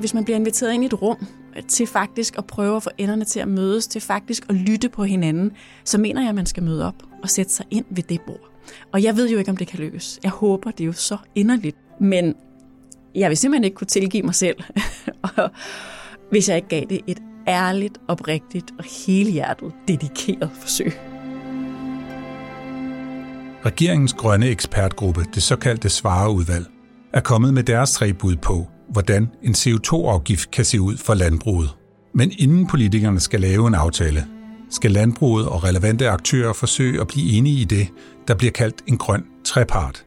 Hvis man bliver inviteret ind i et rum øh, til faktisk at prøve at få enderne til at mødes, til faktisk at lytte på hinanden, så mener jeg, at man skal møde op og sætte sig ind ved det bord. Og jeg ved jo ikke, om det kan lykkes. Jeg håber det er jo så inderligt. Men jeg vil simpelthen ikke kunne tilgive mig selv, hvis jeg ikke gav det et ærligt, oprigtigt og helhjertet dedikeret forsøg. Regeringens grønne ekspertgruppe, det såkaldte Svareudvalg, er kommet med deres tre bud på, hvordan en CO2-afgift kan se ud for landbruget. Men inden politikerne skal lave en aftale, skal landbruget og relevante aktører forsøge at blive enige i det, der bliver kaldt en grøn trepart.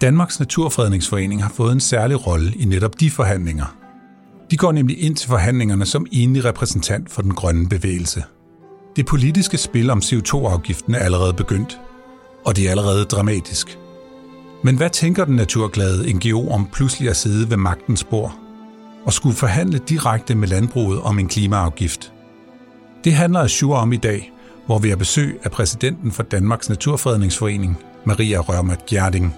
Danmarks Naturfredningsforening har fået en særlig rolle i netop de forhandlinger. De går nemlig ind til forhandlingerne som enlig repræsentant for den grønne bevægelse. Det politiske spil om CO2-afgiften er allerede begyndt, og det er allerede dramatisk. Men hvad tænker den naturglade NGO om pludselig at sidde ved magtens bord og skulle forhandle direkte med landbruget om en klimaafgift? Det handler Azure om i dag, hvor vi har besøg af præsidenten for Danmarks Naturfredningsforening, Maria Rørmert Gjerding.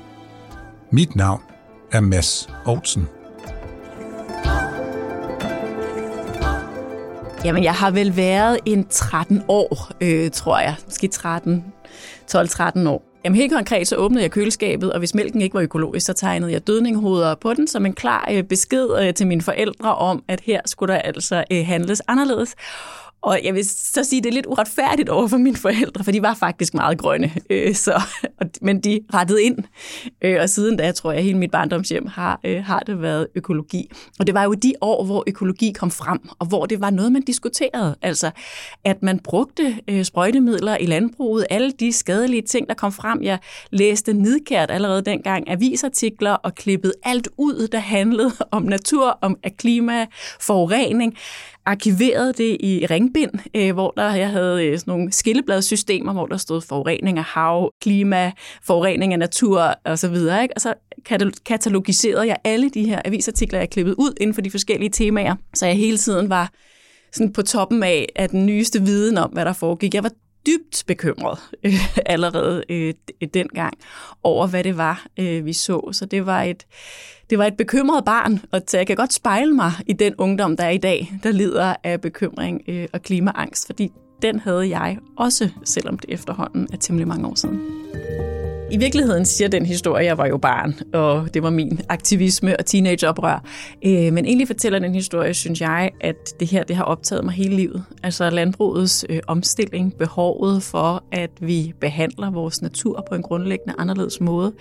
Mit navn er Mads Olsen. Jamen, jeg har vel været en 13 år, øh, tror jeg. Måske 13, 12-13 år. Jamen helt konkret så åbnede jeg køleskabet, og hvis mælken ikke var økologisk, så tegnede jeg dødninghoveder på den som en klar øh, besked øh, til mine forældre om, at her skulle der altså øh, handles anderledes. Og jeg vil så sige, det er lidt uretfærdigt over for mine forældre, for de var faktisk meget grønne. Øh, så, men de rettede ind. Øh, og siden da, tror jeg, hele mit barndomshjem har, øh, har det været økologi. Og det var jo de år, hvor økologi kom frem, og hvor det var noget, man diskuterede. Altså, at man brugte øh, sprøjtemidler i landbruget, alle de skadelige ting, der kom frem. Jeg læste nidkært allerede dengang avisartikler og klippede alt ud, der handlede om natur, om klima, forurening arkiveret det i ringbind, øh, hvor der jeg havde øh, sådan nogle skillebladsystemer, hvor der stod forurening af hav, klima, forurening af natur osv. Ikke? Og så katalogiserede jeg alle de her avisartikler, jeg klippede ud inden for de forskellige temaer, så jeg hele tiden var sådan på toppen af, af den nyeste viden om, hvad der foregik. Jeg var dybt bekymret øh, allerede øh, dengang over, hvad det var, øh, vi så. Så det var et det var et bekymret barn, og jeg kan godt spejle mig i den ungdom, der er i dag, der lider af bekymring øh, og klimaangst, fordi den havde jeg også, selvom det efterhånden er temmelig mange år siden. I virkeligheden siger den historie, jeg var jo barn, og det var min aktivisme og teenageoprør. Øh, men egentlig fortæller den historie, synes jeg, at det her det har optaget mig hele livet. Altså landbrugets øh, omstilling, behovet for, at vi behandler vores natur på en grundlæggende anderledes måde,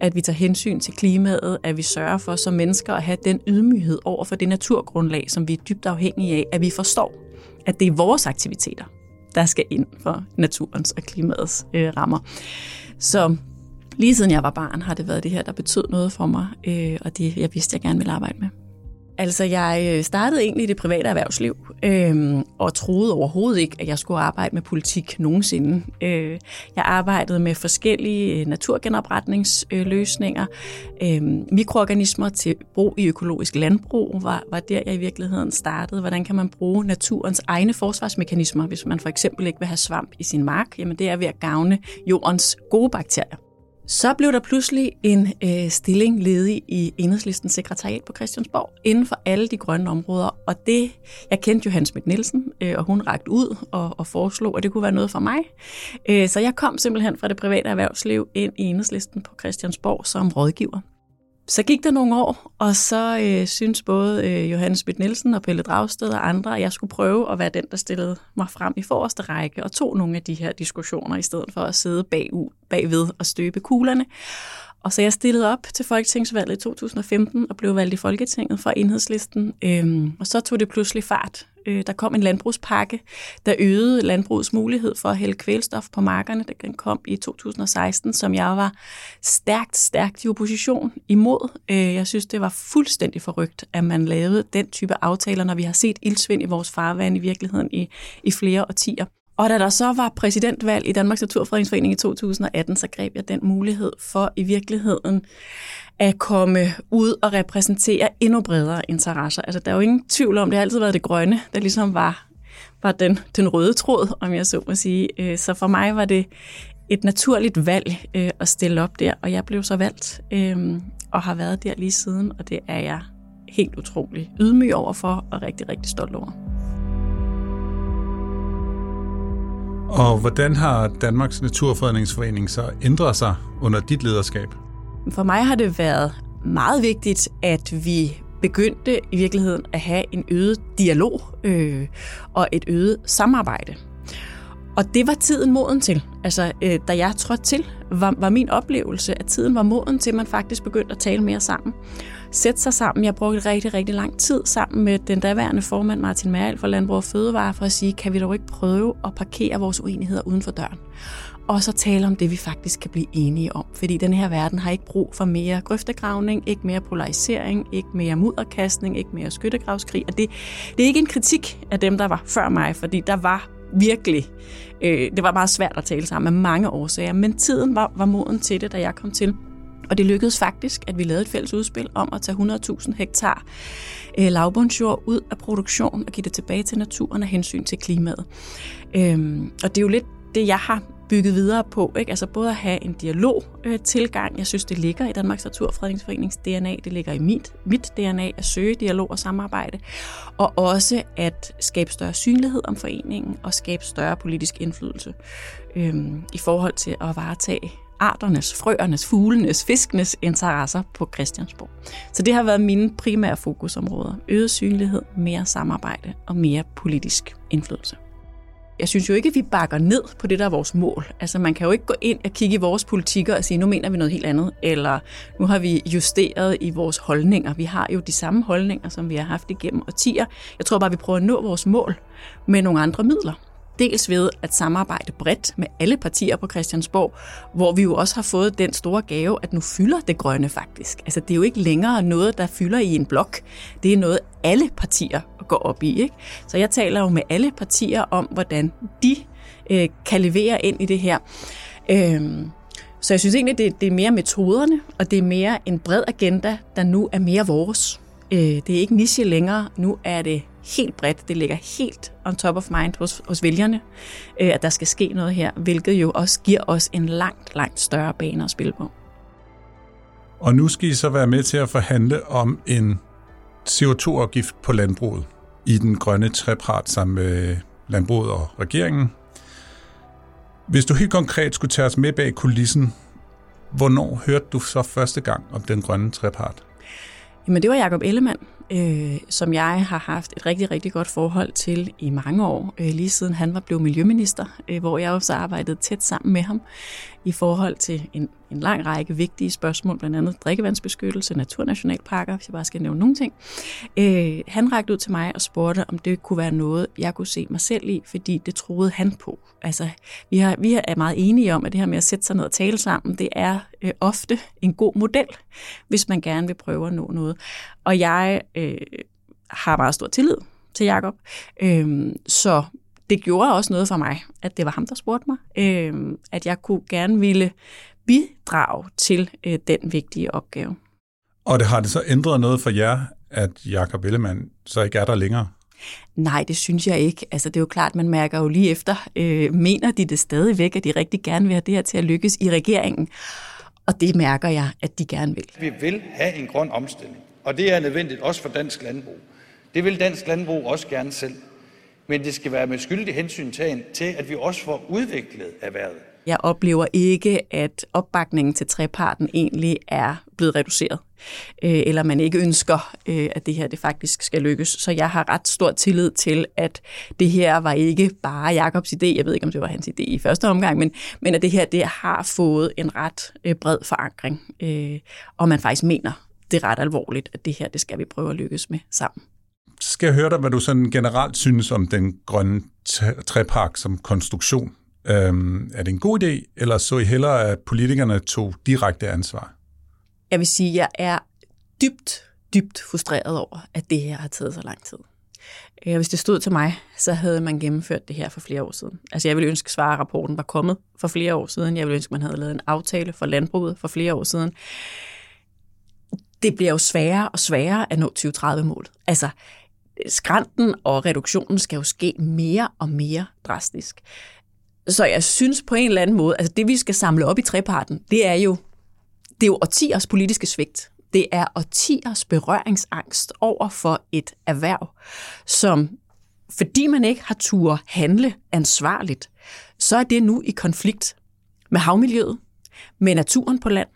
at vi tager hensyn til klimaet, at vi sørger for som mennesker at have den ydmyghed over for det naturgrundlag, som vi er dybt afhængige af, at vi forstår, at det er vores aktiviteter, der skal ind for naturens og klimaets øh, rammer. Så Lige siden jeg var barn, har det været det her, der betød noget for mig, øh, og det jeg vidste, jeg gerne ville arbejde med. Altså, jeg øh, startede egentlig i det private erhvervsliv, øh, og troede overhovedet ikke, at jeg skulle arbejde med politik nogensinde. Øh, jeg arbejdede med forskellige øh, naturgenopretningsløsninger. Øh, mikroorganismer til brug i økologisk landbrug var, var der, jeg i virkeligheden startede. Hvordan kan man bruge naturens egne forsvarsmekanismer, hvis man for eksempel ikke vil have svamp i sin mark? Jamen, det er ved at gavne jordens gode bakterier. Så blev der pludselig en øh, stilling ledig i enhedslistens sekretariat på Christiansborg inden for alle de grønne områder. Og det, jeg kendte Johan Schmidt Nielsen, øh, og hun rakte ud og, og foreslog, at det kunne være noget for mig. Øh, så jeg kom simpelthen fra det private erhvervsliv ind i enhedslisten på Christiansborg som rådgiver. Så gik der nogle år, og så øh, synes både øh, Johannes Schmidt Nielsen og Pelle Dragsted og andre, at jeg skulle prøve at være den, der stillede mig frem i forreste række og tog nogle af de her diskussioner, i stedet for at sidde bagud, bagved og støbe kuglerne. Og så jeg stillede op til Folketingsvalget i 2015 og blev valgt i Folketinget fra enhedslisten. Øhm, og så tog det pludselig fart. Øh, der kom en landbrugspakke, der øgede landbrugets mulighed for at hælde kvælstof på markerne. Den kom i 2016, som jeg var stærkt, stærkt i opposition imod. Øh, jeg synes, det var fuldstændig forrygt, at man lavede den type aftaler, når vi har set ildsvind i vores farvand i virkeligheden i, i flere årtier. Og da der så var præsidentvalg i Danmarks Naturfredningsforening i 2018, så greb jeg den mulighed for i virkeligheden at komme ud og repræsentere endnu bredere interesser. Altså, der er jo ingen tvivl om, det har altid været det grønne, der ligesom var, var den, den røde tråd, om jeg så må sige. Øh, så for mig var det et naturligt valg øh, at stille op der, og jeg blev så valgt øh, og har været der lige siden, og det er jeg helt utrolig ydmyg overfor og rigtig, rigtig stolt over. Og hvordan har Danmarks Naturfredningsforening så ændret sig under dit lederskab? For mig har det været meget vigtigt, at vi begyndte i virkeligheden at have en øget dialog øh, og et øget samarbejde. Og det var tiden moden til. Altså, øh, da jeg trådte til, var, var min oplevelse, at tiden var moden til, at man faktisk begyndte at tale mere sammen sætte sig sammen. Jeg brugte rigtig, rigtig lang tid sammen med den daværende formand Martin Mærl fra Landbrug og Fødevare for at sige, kan vi dog ikke prøve at parkere vores uenigheder uden for døren? Og så tale om det, vi faktisk kan blive enige om. Fordi den her verden har ikke brug for mere grøftegravning, ikke mere polarisering, ikke mere mudderkastning, ikke mere skyttegravskrig. Og det, det er ikke en kritik af dem, der var før mig, fordi der var virkelig, øh, det var meget svært at tale sammen af mange årsager, men tiden var, var moden til det, da jeg kom til. Og det lykkedes faktisk, at vi lavede et fælles udspil om at tage 100.000 hektar øh, lavbundsjord ud af produktion og give det tilbage til naturen af hensyn til klimaet. Øhm, og det er jo lidt det, jeg har bygget videre på. Ikke? Altså både at have en dialog-tilgang. Øh, jeg synes, det ligger i Danmarks Naturfredningsforenings DNA. Det ligger i mit, mit DNA at søge dialog og samarbejde. Og også at skabe større synlighed om foreningen og skabe større politisk indflydelse øhm, i forhold til at varetage arternes, frøernes, fuglenes, fiskenes interesser på Christiansborg. Så det har været mine primære fokusområder. Øget synlighed, mere samarbejde og mere politisk indflydelse. Jeg synes jo ikke, at vi bakker ned på det, der er vores mål. Altså man kan jo ikke gå ind og kigge i vores politikker og sige, nu mener vi noget helt andet, eller nu har vi justeret i vores holdninger. Vi har jo de samme holdninger, som vi har haft igennem årtier. Jeg tror bare, vi prøver at nå vores mål med nogle andre midler. Dels ved at samarbejde bredt med alle partier på Christiansborg, hvor vi jo også har fået den store gave, at nu fylder det grønne faktisk. Altså det er jo ikke længere noget, der fylder i en blok. Det er noget, alle partier går op i. Ikke? Så jeg taler jo med alle partier om, hvordan de øh, kan levere ind i det her. Øhm, så jeg synes egentlig, det, det er mere metoderne, og det er mere en bred agenda, der nu er mere vores. Øh, det er ikke niche længere, nu er det helt bredt. Det ligger helt on top of mind hos, hos vælgerne, øh, at der skal ske noget her, hvilket jo også giver os en langt, langt større bane at spille på. Og nu skal I så være med til at forhandle om en CO2-afgift på landbruget i den grønne trepart sammen med landbruget og regeringen. Hvis du helt konkret skulle tage os med bag kulissen, hvornår hørte du så første gang om den grønne trepart? Jamen det var Jacob Ellemann, øh, som jeg har haft et rigtig, rigtig godt forhold til i mange år, øh, lige siden han var blevet miljøminister, øh, hvor jeg også arbejdede tæt sammen med ham i forhold til en, en lang række vigtige spørgsmål, blandt andet drikkevandsbeskyttelse, naturnationalparker, hvis jeg bare skal nævne nogle ting. Øh, han rakte ud til mig og spurgte, om det kunne være noget, jeg kunne se mig selv i, fordi det troede han på. Altså, vi, har, vi er meget enige om, at det her med at sætte sig ned og tale sammen, det er øh, ofte en god model, hvis man gerne vil prøve at nå noget. Og jeg øh, har meget stor tillid til Jakob. Øh, så det gjorde også noget for mig, at det var ham, der spurgte mig, øh, at jeg kunne gerne ville bidrage til øh, den vigtige opgave. Og det har det så ændret noget for jer, at Jakob Ellemann så ikke er der længere? Nej, det synes jeg ikke. Altså, det er jo klart, man mærker jo lige efter, øh, mener de det stadigvæk, at de rigtig gerne vil have det her til at lykkes i regeringen. Og det mærker jeg, at de gerne vil. Vi vil have en grøn omstilling, og det er nødvendigt også for dansk landbrug. Det vil dansk landbrug også gerne selv. Men det skal være med skyldig hensyn til, at vi også får udviklet erhvervet. Jeg oplever ikke, at opbakningen til treparten egentlig er blevet reduceret, øh, eller man ikke ønsker, øh, at det her det faktisk skal lykkes. Så jeg har ret stor tillid til, at det her var ikke bare Jakobs idé, jeg ved ikke, om det var hans idé i første omgang, men, men at det her det har fået en ret øh, bred forankring, øh, og man faktisk mener, det er ret alvorligt, at det her det skal vi prøve at lykkes med sammen. Skal jeg høre dig, hvad du sådan generelt synes om den grønne trepark som konstruktion. Øhm, er det en god idé, eller så I hellere, at politikerne tog direkte ansvar? Jeg vil sige, at jeg er dybt, dybt frustreret over, at det her har taget så lang tid. Øh, hvis det stod til mig, så havde man gennemført det her for flere år siden. Altså jeg ville ønske, at svarerapporten var kommet for flere år siden. Jeg ville ønske, at man havde lavet en aftale for landbruget for flere år siden. Det bliver jo sværere og sværere at nå 2030-målet. Altså, skrænten og reduktionen skal jo ske mere og mere drastisk. Så jeg synes på en eller anden måde, altså det vi skal samle op i treparten, det er jo, det er jo årtiers politiske svigt. Det er årtiers berøringsangst over for et erhverv, som fordi man ikke har tur handle ansvarligt, så er det nu i konflikt med havmiljøet, med naturen på land,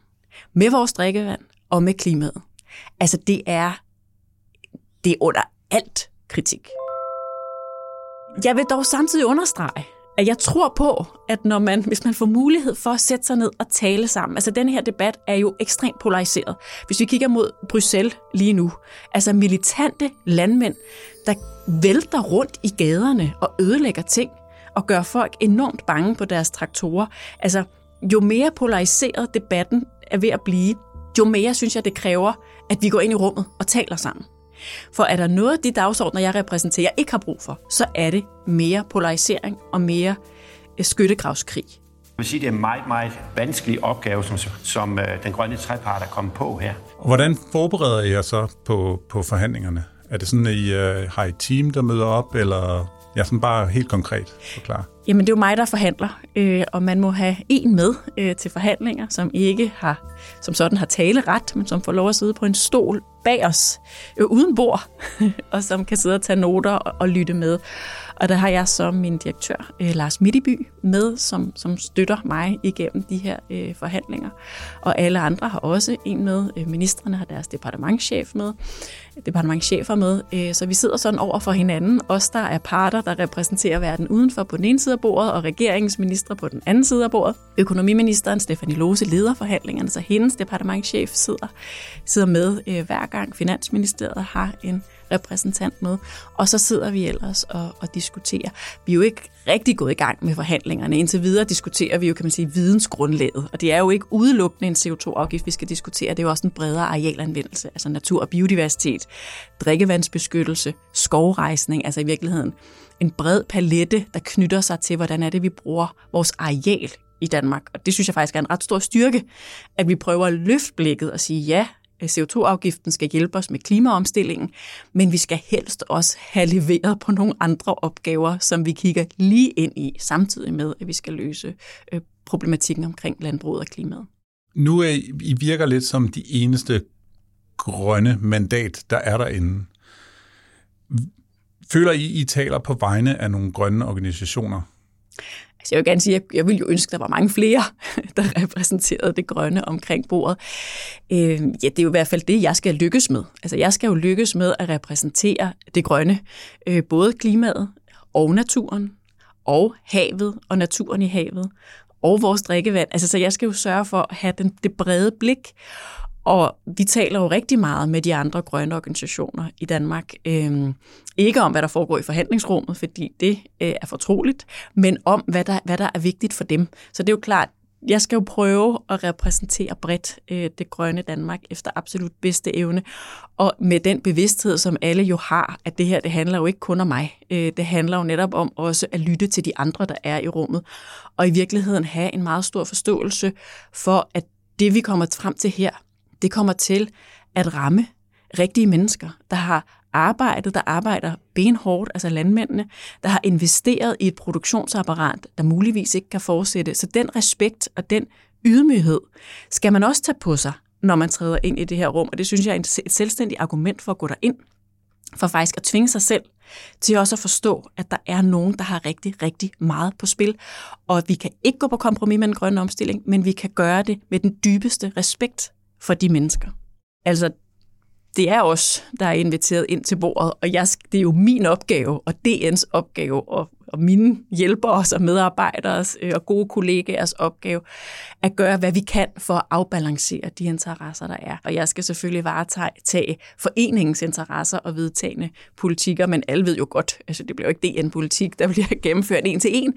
med vores drikkevand og med klimaet. Altså det er, det er under alt kritik. Jeg vil dog samtidig understrege, at jeg tror på, at når man, hvis man får mulighed for at sætte sig ned og tale sammen, altså den her debat er jo ekstremt polariseret. Hvis vi kigger mod Bruxelles lige nu, altså militante landmænd, der vælter rundt i gaderne og ødelægger ting og gør folk enormt bange på deres traktorer. Altså, jo mere polariseret debatten er ved at blive, jo mere synes jeg, det kræver, at vi går ind i rummet og taler sammen. For er der noget af de dagsordner, jeg repræsenterer, ikke har brug for, så er det mere polarisering og mere øh, skyttegravskrig. Jeg vil sige, det er en meget, meget vanskelig opgave, som, som uh, den grønne trepart er kommet på her. Og hvordan forbereder I jer så på, på forhandlingerne? Er det sådan, at I uh, har et team, der møder op, eller Ja, sådan bare helt konkret forklare. Jamen, det er jo mig, der forhandler, øh, og man må have en med øh, til forhandlinger, som ikke har, som sådan har taleret, men som får lov at sidde på en stol bag os, øh, uden bord, og som kan sidde og tage noter og, og lytte med. Og der har jeg så min direktør, øh, Lars Midtiby, med, som, som støtter mig igennem de her øh, forhandlinger. Og alle andre har også en med. Øh, ministerne har deres departementschef med, departementchefer med. Øh, så vi sidder sådan over for hinanden. Os, der er parter, der repræsenterer verden udenfor på den ene side af bordet, og regeringsminister på den anden side af bordet. Økonomiministeren, Stefanie Lose, leder forhandlingerne, så hendes departementschef sidder, sidder med øh, hver gang Finansministeriet har en repræsentant med, og så sidder vi ellers og, og diskuterer. Vi er jo ikke rigtig gået i gang med forhandlingerne. Indtil videre diskuterer vi jo, kan man sige, vidensgrundlaget, og det er jo ikke udelukkende en CO2-afgift, vi skal diskutere, det er jo også en bredere arealanvendelse, altså natur og biodiversitet, drikkevandsbeskyttelse, skovrejsning, altså i virkeligheden en bred palette, der knytter sig til, hvordan er det, vi bruger vores areal i Danmark. Og det synes jeg faktisk er en ret stor styrke, at vi prøver at løfte blikket og sige, ja, Øh, CO2-afgiften skal hjælpe os med klimaomstillingen, men vi skal helst også have leveret på nogle andre opgaver, som vi kigger lige ind i, samtidig med, at vi skal løse øh, problematikken omkring landbruget og klimaet. Nu er I, I virker lidt som de eneste grønne mandat, der er derinde. Føler I, I taler på vegne af nogle grønne organisationer? Altså jeg vil gerne sige, at jeg ville jo ønske, at der var mange flere, der repræsenterede det grønne omkring bordet. Øh, ja, det er jo i hvert fald det, jeg skal lykkes med. Altså jeg skal jo lykkes med at repræsentere det grønne. Øh, både klimaet og naturen, og havet og naturen i havet, og vores drikkevand. Altså så jeg skal jo sørge for at have den, det brede blik. Og vi taler jo rigtig meget med de andre grønne organisationer i Danmark. Øhm, ikke om, hvad der foregår i forhandlingsrummet, fordi det øh, er fortroligt, men om, hvad der, hvad der er vigtigt for dem. Så det er jo klart, jeg skal jo prøve at repræsentere bredt øh, det grønne Danmark efter absolut bedste evne, og med den bevidsthed, som alle jo har, at det her, det handler jo ikke kun om mig. Øh, det handler jo netop om også at lytte til de andre, der er i rummet, og i virkeligheden have en meget stor forståelse for, at det, vi kommer frem til her, det kommer til at ramme rigtige mennesker, der har arbejdet, der arbejder benhårdt, altså landmændene, der har investeret i et produktionsapparat, der muligvis ikke kan fortsætte. Så den respekt og den ydmyghed skal man også tage på sig, når man træder ind i det her rum. Og det synes jeg er et selvstændigt argument for at gå derind. For faktisk at tvinge sig selv til også at forstå, at der er nogen, der har rigtig, rigtig meget på spil. Og at vi kan ikke gå på kompromis med den grønne omstilling, men vi kan gøre det med den dybeste respekt for de mennesker. Altså, det er os, der er inviteret ind til bordet, og jeg, det er jo min opgave, og DN's opgave, og, og mine hjælpere og medarbejdere øh, og gode kollegaers opgave, at gøre, hvad vi kan for at afbalancere de interesser, der er. Og jeg skal selvfølgelig varetage foreningens interesser og vedtagende politikker, men alle ved jo godt, altså det bliver jo ikke DN-politik, der bliver gennemført en til en,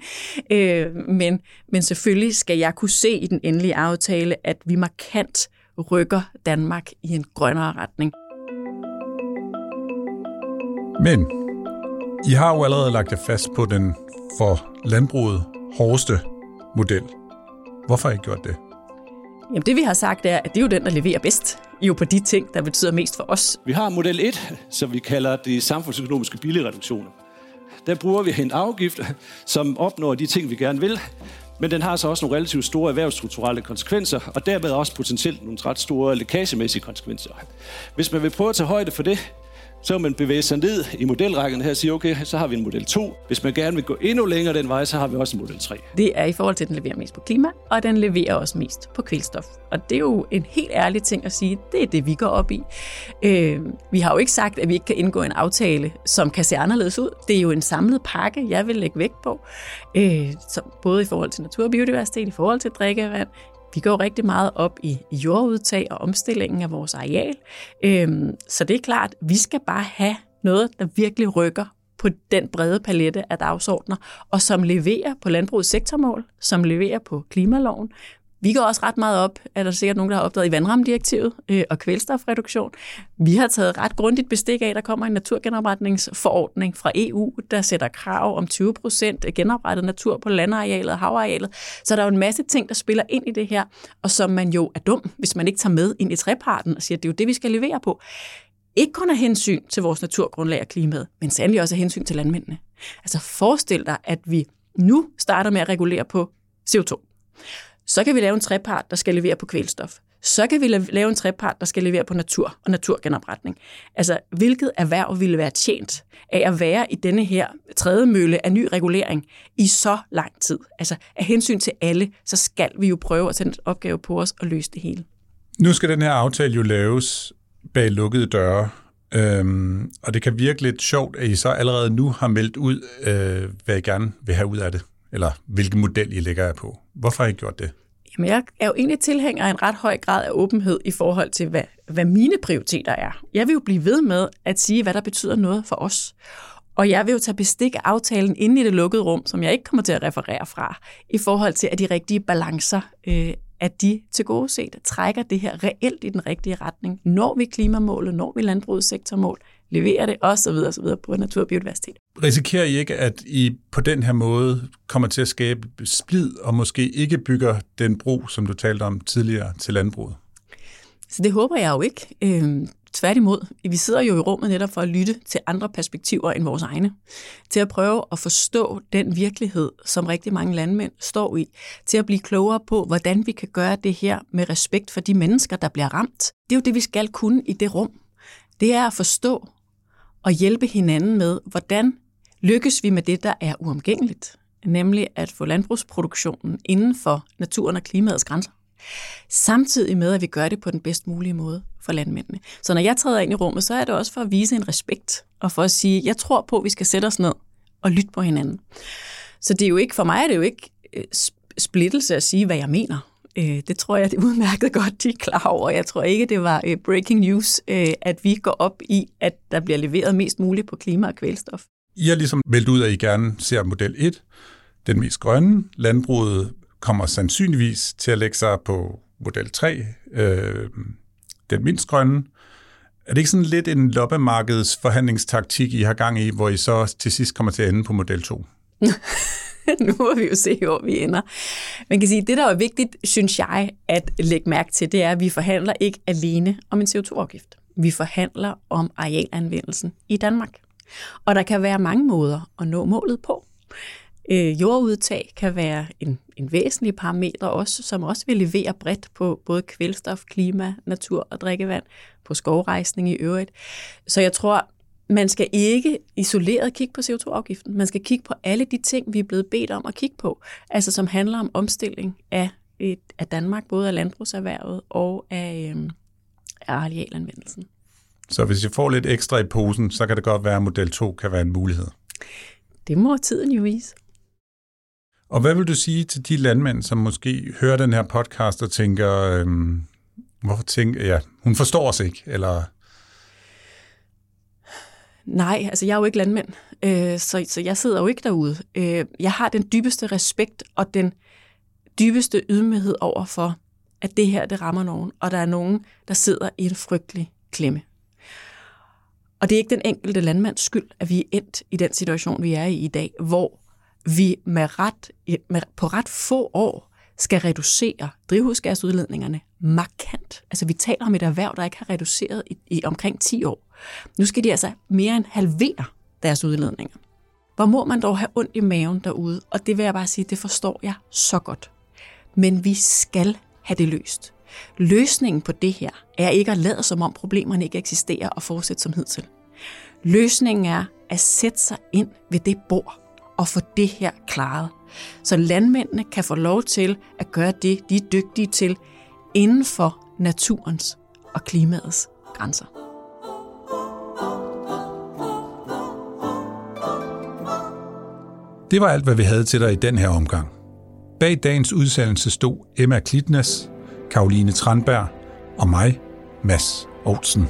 øh, men, men selvfølgelig skal jeg kunne se i den endelige aftale, at vi markant rykker Danmark i en grønnere retning. Men I har jo allerede lagt jer fast på den for landbruget hårdeste model. Hvorfor har I gjort det? Jamen det vi har sagt er, at det er jo den, der leverer bedst. Jo på de ting, der betyder mest for os. Vi har model 1, som vi kalder de samfundsøkonomiske billigreduktioner. Der bruger vi en afgift, som opnår de ting, vi gerne vil, men den har så også nogle relativt store erhvervsstrukturelle konsekvenser, og dermed også potentielt nogle ret store lækagemæssige konsekvenser. Hvis man vil prøve at tage højde for det, så vil man bevæge sig ned i modelrækken her og sige, okay, så har vi en model 2. Hvis man gerne vil gå endnu længere den vej, så har vi også en model 3. Det er i forhold til, at den leverer mest på klima, og den leverer også mest på kvælstof. Og det er jo en helt ærlig ting at sige, det er det, vi går op i. Øh, vi har jo ikke sagt, at vi ikke kan indgå en aftale, som kan se anderledes ud. Det er jo en samlet pakke, jeg vil lægge vægt på. Øh, så både i forhold til natur og biodiversitet, i forhold til drikkevand, vi går rigtig meget op i jordudtag og omstillingen af vores areal. Øhm, så det er klart, vi skal bare have noget, der virkelig rykker på den brede palette af dagsordner, og som leverer på landbrugets sektormål, som leverer på klimaloven, vi går også ret meget op, at der sikkert nogen, der har opdaget i vandramdirektivet øh, og kvælstofreduktion. Vi har taget ret grundigt bestik af, at der kommer en naturgenopretningsforordning fra EU, der sætter krav om 20 procent genoprettet natur på landarealet og havarealet. Så der er jo en masse ting, der spiller ind i det her, og som man jo er dum, hvis man ikke tager med ind i treparten og siger, at det er jo det, vi skal levere på. Ikke kun af hensyn til vores naturgrundlag og klimaet, men sandelig også af hensyn til landmændene. Altså forestil dig, at vi nu starter med at regulere på CO2. Så kan vi lave en trepart, der skal levere på kvælstof. Så kan vi lave en trepart, der skal levere på natur og naturgenopretning. Altså, hvilket erhverv ville være tjent af at være i denne her tredje mølle af ny regulering i så lang tid? Altså, af hensyn til alle, så skal vi jo prøve at sende et opgave på os og løse det hele. Nu skal den her aftale jo laves bag lukkede døre, øhm, og det kan virke lidt sjovt, at I så allerede nu har meldt ud, øh, hvad I gerne vil have ud af det eller hvilken model I lægger jer på. Hvorfor har I gjort det? Jamen, jeg er jo egentlig tilhænger af en ret høj grad af åbenhed i forhold til, hvad, hvad mine prioriteter er. Jeg vil jo blive ved med at sige, hvad der betyder noget for os. Og jeg vil jo tage bestik af aftalen inde i det lukkede rum, som jeg ikke kommer til at referere fra, i forhold til, at de rigtige balancer, øh, at de til gode set trækker det her reelt i den rigtige retning. Når vi klimamålet, når vi landbrugssektormål, levere det, og så videre, så videre på natur og biodiversitet. Risikerer I ikke, at I på den her måde kommer til at skabe splid, og måske ikke bygger den bro, som du talte om tidligere, til landbruget? Så det håber jeg jo ikke. Øhm, tværtimod, vi sidder jo i rummet netop for at lytte til andre perspektiver end vores egne. Til at prøve at forstå den virkelighed, som rigtig mange landmænd står i. Til at blive klogere på, hvordan vi kan gøre det her med respekt for de mennesker, der bliver ramt. Det er jo det, vi skal kunne i det rum. Det er at forstå, og hjælpe hinanden med, hvordan lykkes vi med det, der er uomgængeligt, nemlig at få landbrugsproduktionen inden for naturen og klimaets grænser. Samtidig med, at vi gør det på den bedst mulige måde for landmændene. Så når jeg træder ind i rummet, så er det også for at vise en respekt, og for at sige, jeg tror på, at vi skal sætte os ned og lytte på hinanden. Så det er jo ikke, for mig er det jo ikke øh, splittelse at sige, hvad jeg mener. Øh, det tror jeg, det er udmærket godt, de er klar over. Jeg tror ikke, det var øh, breaking news, øh, at vi går op i, at der bliver leveret mest muligt på klima og kvælstof. I har ligesom meldt ud, at I gerne ser model 1, den mest grønne. Landbruget kommer sandsynligvis til at lægge sig på model 3, øh, den mindst grønne. Er det ikke sådan lidt en loppemarkedets forhandlingstaktik, I har gang i, hvor I så til sidst kommer til at ende på model 2? nu må vi jo se, hvor vi ender. Man kan sige, det der er vigtigt, synes jeg, at lægge mærke til, det er, at vi forhandler ikke alene om en CO2-afgift. Vi forhandler om arealanvendelsen i Danmark. Og der kan være mange måder at nå målet på. Øh, jordudtag kan være en, en væsentlig parameter også, som også vil levere bredt på både kvælstof, klima, natur og drikkevand, på skovrejsning i øvrigt. Så jeg tror, man skal ikke isoleret kigge på CO2-afgiften. Man skal kigge på alle de ting, vi er blevet bedt om at kigge på, altså som handler om omstilling af et, af Danmark, både af landbrugserhvervet og af, øh, af arealanvendelsen. Så hvis jeg får lidt ekstra i posen, så kan det godt være, at model 2 kan være en mulighed. Det må tiden jo vise. Og hvad vil du sige til de landmænd, som måske hører den her podcast og tænker, øhm, hvorfor tænker ja, hun forstår os ikke, eller... Nej, altså jeg er jo ikke landmand, øh, så, så jeg sidder jo ikke derude. Øh, jeg har den dybeste respekt og den dybeste ydmyghed over for, at det her, det rammer nogen, og der er nogen, der sidder i en frygtelig klemme. Og det er ikke den enkelte landmands skyld, at vi er endt i den situation, vi er i i dag, hvor vi med ret, med, på ret få år skal reducere drivhusgasudledningerne markant. Altså vi taler om et erhverv, der ikke har reduceret i, i omkring 10 år. Nu skal de altså mere end halvere deres udledninger. Hvor må man dog have ondt i maven derude? Og det vil jeg bare sige, det forstår jeg så godt. Men vi skal have det løst. Løsningen på det her er ikke at lade som om problemerne ikke eksisterer og fortsætte som hidtil. Løsningen er at sætte sig ind ved det bord og få det her klaret. Så landmændene kan få lov til at gøre det, de er dygtige til inden for naturens og klimaets grænser. Det var alt, hvad vi havde til dig i den her omgang. Bag dagens udsendelse stod Emma Klitnes, Karoline Tranberg og mig, Mads Olsen.